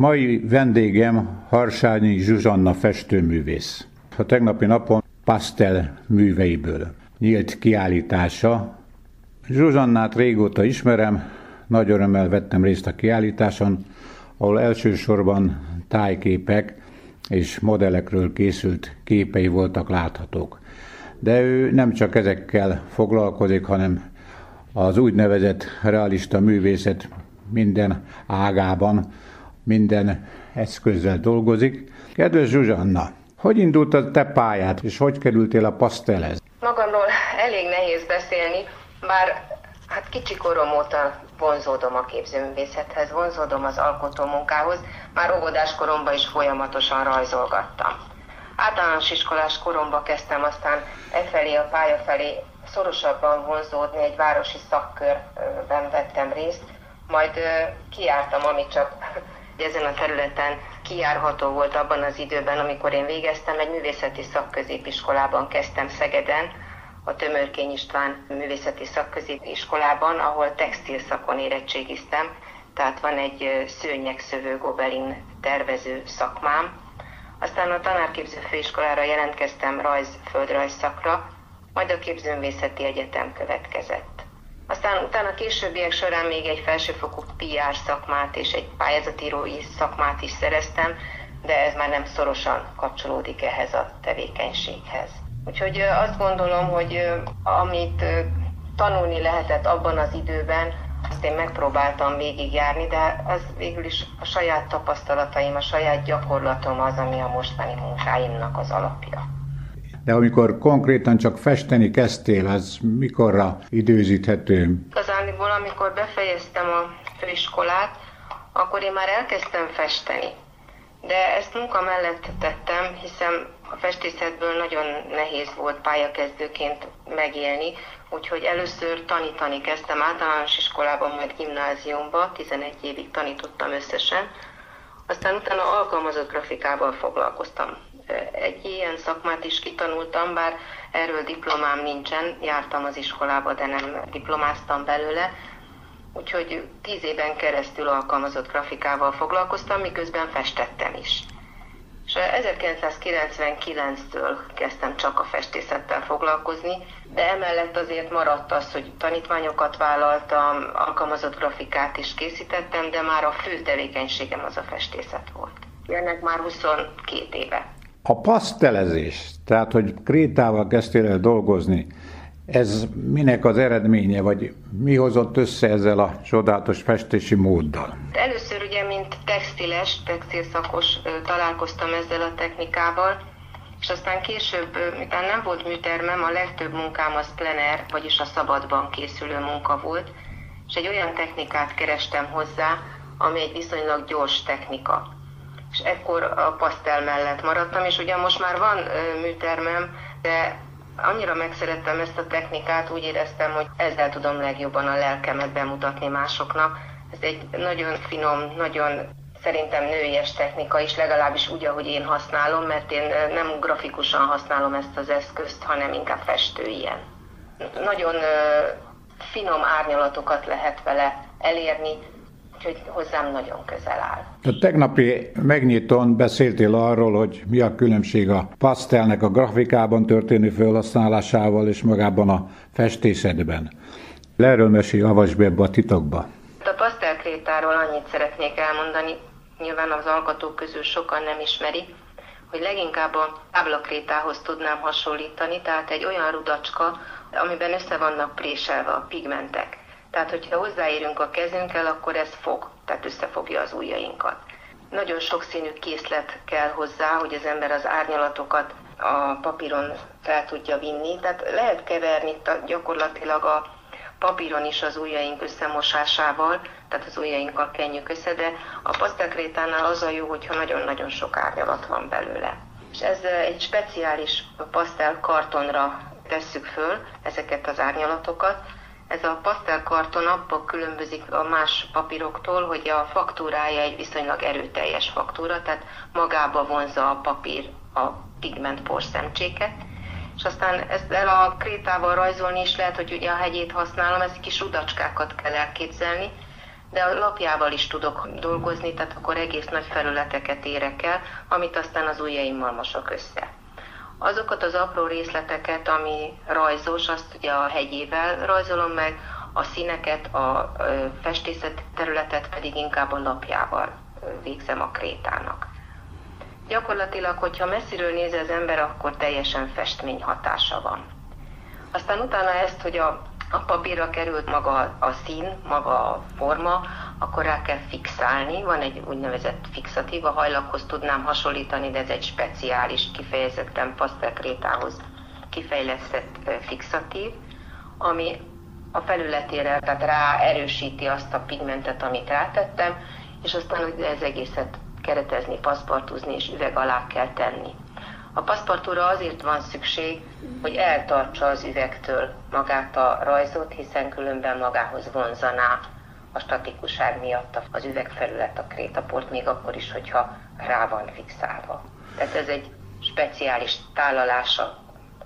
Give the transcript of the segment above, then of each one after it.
Mai vendégem Harsányi Zsuzsanna festőművész. A tegnapi napon pastel műveiből nyílt kiállítása. Zsuzsannát régóta ismerem, nagy örömmel vettem részt a kiállításon, ahol elsősorban tájképek és modellekről készült képei voltak láthatók. De ő nem csak ezekkel foglalkozik, hanem az úgynevezett realista művészet minden ágában, minden eszközzel dolgozik. Kedves Zsuzsanna, hogy indult a te pályát, és hogy kerültél a pasztelhez? Magamról elég nehéz beszélni, bár hát kicsi korom óta vonzódom a képzőművészethez, vonzódom az alkotó munkához, már óvodás koromban is folyamatosan rajzolgattam. Általános iskolás koromban kezdtem aztán e felé a pálya felé szorosabban vonzódni, egy városi szakkörben vettem részt, majd kiártam, ami csak ezen a területen kijárható volt abban az időben, amikor én végeztem, egy művészeti szakközépiskolában kezdtem Szegeden, a Tömörkény István művészeti szakközépiskolában, ahol textil szakon érettségiztem, tehát van egy szőnyegszövő gobelin tervező szakmám. Aztán a tanárképző főiskolára jelentkeztem rajz, földrajz szakra, majd a képzőművészeti egyetem következett. Aztán utána későbbiek során még egy felsőfokú PR szakmát és egy pályázatírói szakmát is szereztem, de ez már nem szorosan kapcsolódik ehhez a tevékenységhez. Úgyhogy azt gondolom, hogy amit tanulni lehetett abban az időben, azt én megpróbáltam végigjárni, de az végül is a saját tapasztalataim, a saját gyakorlatom az, ami a mostani munkáimnak az alapja. De amikor konkrétan csak festeni kezdtél, az mikorra időzíthető? Igazániból, amikor befejeztem a főiskolát, akkor én már elkezdtem festeni. De ezt munka mellett tettem, hiszen a festészetből nagyon nehéz volt pályakezdőként megélni, úgyhogy először tanítani kezdtem általános iskolában, majd gimnáziumban, 11 évig tanítottam összesen, aztán utána alkalmazott grafikával foglalkoztam egy ilyen szakmát is kitanultam, bár erről diplomám nincsen, jártam az iskolába, de nem diplomáztam belőle, úgyhogy tíz éven keresztül alkalmazott grafikával foglalkoztam, miközben festettem is. És 1999-től kezdtem csak a festészettel foglalkozni, de emellett azért maradt az, hogy tanítványokat vállaltam, alkalmazott grafikát is készítettem, de már a fő tevékenységem az a festészet volt. Ennek már 22 éve. A pasztelezés, tehát hogy krétával kezdtél el dolgozni, ez minek az eredménye, vagy mi hozott össze ezzel a csodálatos festési móddal? Először ugye, mint textiles, textilszakos találkoztam ezzel a technikával, és aztán később, miután nem volt műtermem, a legtöbb munkám az plener, vagyis a szabadban készülő munka volt, és egy olyan technikát kerestem hozzá, ami egy viszonylag gyors technika és ekkor a pasztel mellett maradtam, és ugye most már van műtermem, de annyira megszerettem ezt a technikát, úgy éreztem, hogy ezzel tudom legjobban a lelkemet bemutatni másoknak. Ez egy nagyon finom, nagyon szerintem nőies technika is, legalábbis úgy, ahogy én használom, mert én nem grafikusan használom ezt az eszközt, hanem inkább festő ilyen. Nagyon finom árnyalatokat lehet vele elérni, úgyhogy hozzám nagyon közel áll. A tegnapi megnyitón beszéltél arról, hogy mi a különbség a pasztelnek a grafikában történő felhasználásával és magában a festészetben. Erről mesélj, avasd be ebbe a titokba. A pasztelkrétáról annyit szeretnék elmondani, nyilván az alkotók közül sokan nem ismeri, hogy leginkább a táblakrétához tudnám hasonlítani, tehát egy olyan rudacska, amiben össze vannak préselve a pigmentek. Tehát, hogyha hozzáérünk a kezünkkel, akkor ez fog, tehát összefogja az ujjainkat. Nagyon sokszínű készlet kell hozzá, hogy az ember az árnyalatokat a papíron fel tudja vinni. Tehát lehet keverni gyakorlatilag a papíron is az ujjaink összemosásával, tehát az ujjainkkal kenjük össze, de a pasztelkrétánál az a jó, hogyha nagyon-nagyon sok árnyalat van belőle. És ez egy speciális pasztel kartonra tesszük föl ezeket az árnyalatokat, ez a pasztelkarton abban különbözik a más papíroktól, hogy a faktúrája egy viszonylag erőteljes faktúra, tehát magába vonza a papír a pigment porszemcséket, és aztán ezzel a krétával rajzolni is lehet, hogy ugye a hegyét használom, ez kis rudacskákat kell elképzelni, de a lapjával is tudok dolgozni, tehát akkor egész nagy felületeket érek el, amit aztán az ujjaimmal mosok össze. Azokat az apró részleteket, ami rajzos, azt ugye a hegyével rajzolom meg, a színeket, a festészet területet pedig inkább a lapjával végzem a krétának. Gyakorlatilag, hogyha messziről néz az ember, akkor teljesen festmény hatása van. Aztán utána ezt, hogy a, a papírra került maga a szín, maga a forma, akkor rá kell fixálni. Van egy úgynevezett fixatív, a hajlakhoz tudnám hasonlítani, de ez egy speciális, kifejezetten pasztelkrétához kifejlesztett fixatív, ami a felületére, tehát rá erősíti azt a pigmentet, amit rátettem, és aztán hogy ez egészet keretezni, paszpartuzni és üveg alá kell tenni. A paszpartúra azért van szükség, hogy eltartsa az üvegtől magát a rajzot, hiszen különben magához vonzaná a statikuság miatt az üvegfelület, a krétaport, még akkor is, hogyha rá van fixálva. Tehát ez egy speciális tálalása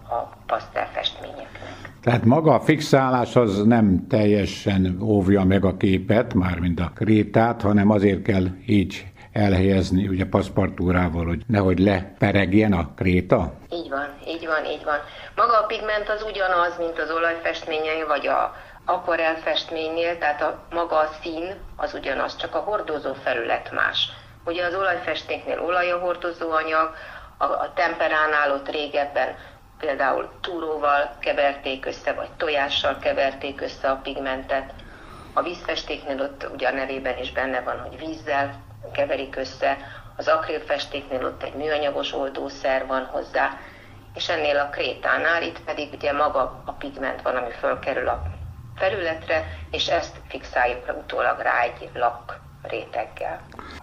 a pasztelfestményeknek. Tehát maga a fixálás az nem teljesen óvja meg a képet, mármint a krétát, hanem azért kell így elhelyezni ugye paszpartúrával, hogy nehogy leperegjen a kréta? Így van, így van, így van. Maga a pigment az ugyanaz, mint az olajfestményei, vagy a akvarel festménynél, tehát a maga a szín az ugyanaz, csak a hordozó felület más. Ugye az olajfestéknél olaj a hordozó anyag, a, a temperánál ott régebben például túróval keverték össze, vagy tojással keverték össze a pigmentet. A vízfestéknél ott ugye a nevében is benne van, hogy vízzel keverik össze, az akrilfestéknél ott egy műanyagos oldószer van hozzá, és ennél a krétánál itt pedig ugye maga a pigment van, ami fölkerül a felületre, és ezt fixáljuk le utólag rá egy lak réteggel.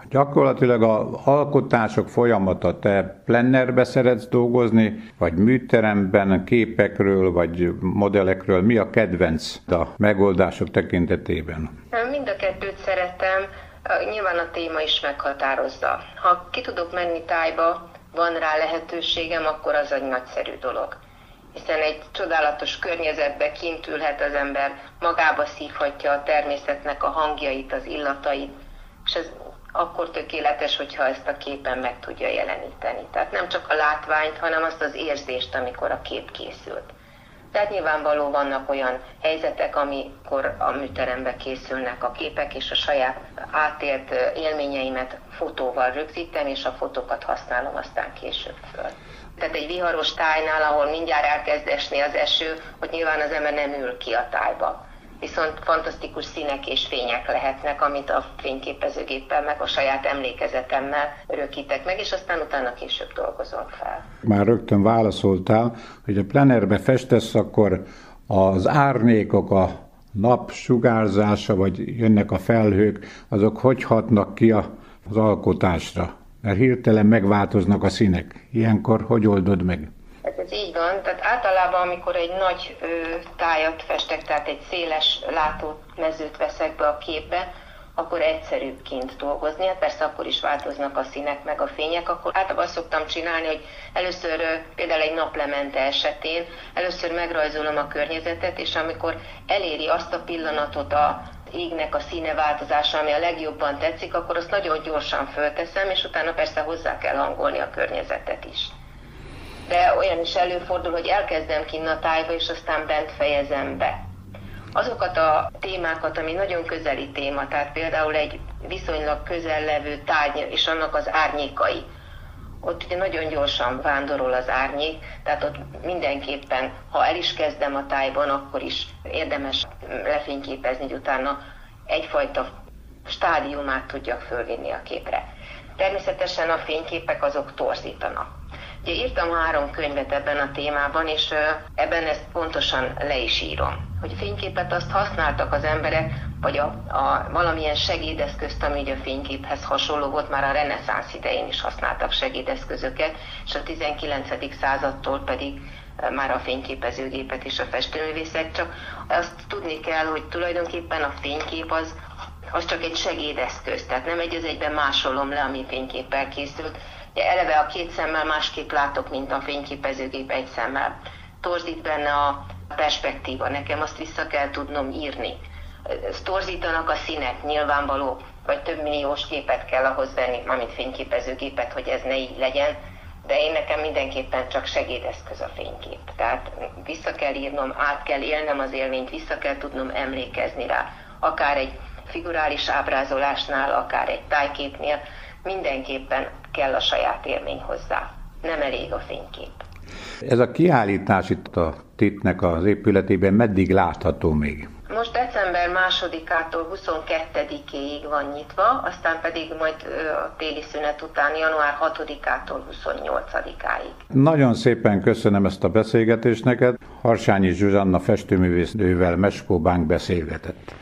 Gyakorlatilag a alkotások folyamata, te plennerbe szeretsz dolgozni, vagy műteremben, képekről, vagy modellekről, mi a kedvenc a megoldások tekintetében? Mind a kettőt szeretem, nyilván a téma is meghatározza. Ha ki tudok menni tájba, van rá lehetőségem, akkor az egy nagyszerű dolog hiszen egy csodálatos környezetbe kint ülhet az ember, magába szívhatja a természetnek a hangjait, az illatait, és ez akkor tökéletes, hogyha ezt a képen meg tudja jeleníteni. Tehát nem csak a látványt, hanem azt az érzést, amikor a kép készült. Tehát nyilvánvaló vannak olyan helyzetek, amikor a műterembe készülnek a képek, és a saját átélt élményeimet fotóval rögzítem, és a fotókat használom aztán később föl. Tehát egy viharos tájnál, ahol mindjárt elkezd esni az eső, hogy nyilván az ember nem ül ki a tájba viszont fantasztikus színek és fények lehetnek, amit a fényképezőgéppel, meg a saját emlékezetemmel örökítek meg, és aztán utána később dolgozom fel. Már rögtön válaszoltál, hogy a plenerbe festesz, akkor az árnyékok, a nap sugárzása, vagy jönnek a felhők, azok hogy hatnak ki az alkotásra? Mert hirtelen megváltoznak a színek. Ilyenkor hogy oldod meg? Ez így van. Tehát általában, amikor egy nagy ö, tájat festek, tehát egy széles látómezőt veszek be a képbe, akkor egyszerűbb kint dolgozni. Hát persze akkor is változnak a színek meg a fények. Akkor általában azt szoktam csinálni, hogy először például egy naplemente esetén először megrajzolom a környezetet, és amikor eléri azt a pillanatot a égnek a színe változása, ami a legjobban tetszik, akkor azt nagyon gyorsan fölteszem, és utána persze hozzá kell hangolni a környezetet is de olyan is előfordul, hogy elkezdem kinn a tájba, és aztán bent fejezem be. Azokat a témákat, ami nagyon közeli téma, tehát például egy viszonylag közel levő tárgy és annak az árnyékai, ott ugye nagyon gyorsan vándorol az árnyék, tehát ott mindenképpen, ha el is kezdem a tájban, akkor is érdemes lefényképezni, hogy utána egyfajta stádiumát tudjak fölvinni a képre. Természetesen a fényképek azok torzítanak. Írtam három könyvet ebben a témában, és ebben ezt pontosan le is írom. Hogy fényképet azt használtak az emberek, vagy a, a valamilyen segédeszközt, ami ugye a fényképhez hasonló volt, már a reneszánsz idején is használtak segédeszközöket, és a 19. századtól pedig már a fényképezőgépet és a festőművészet, csak azt tudni kell, hogy tulajdonképpen a fénykép az, az csak egy segédeszköz, tehát nem egy az egyben másolom le, ami fényképpel készült, eleve a két szemmel másképp látok, mint a fényképezőgép egy szemmel. Torzít benne a perspektíva, nekem azt vissza kell tudnom írni. torzítanak a színek, nyilvánvaló, vagy több milliós képet kell ahhoz venni, mármint fényképezőgépet, hogy ez ne így legyen, de én nekem mindenképpen csak segédeszköz a fénykép. Tehát vissza kell írnom, át kell élnem az élményt, vissza kell tudnom emlékezni rá, akár egy figurális ábrázolásnál, akár egy tájképnél, mindenképpen kell a saját élmény hozzá. Nem elég a fénykép. Ez a kiállítás itt a TIT-nek az épületében meddig látható még? Most december másodikától 22-ig van nyitva, aztán pedig majd a téli szünet után január 6-ától 28-áig. Nagyon szépen köszönöm ezt a beszélgetést neked. Harsányi Zsuzsanna festőművésznővel Meskó Bánk beszélgetett.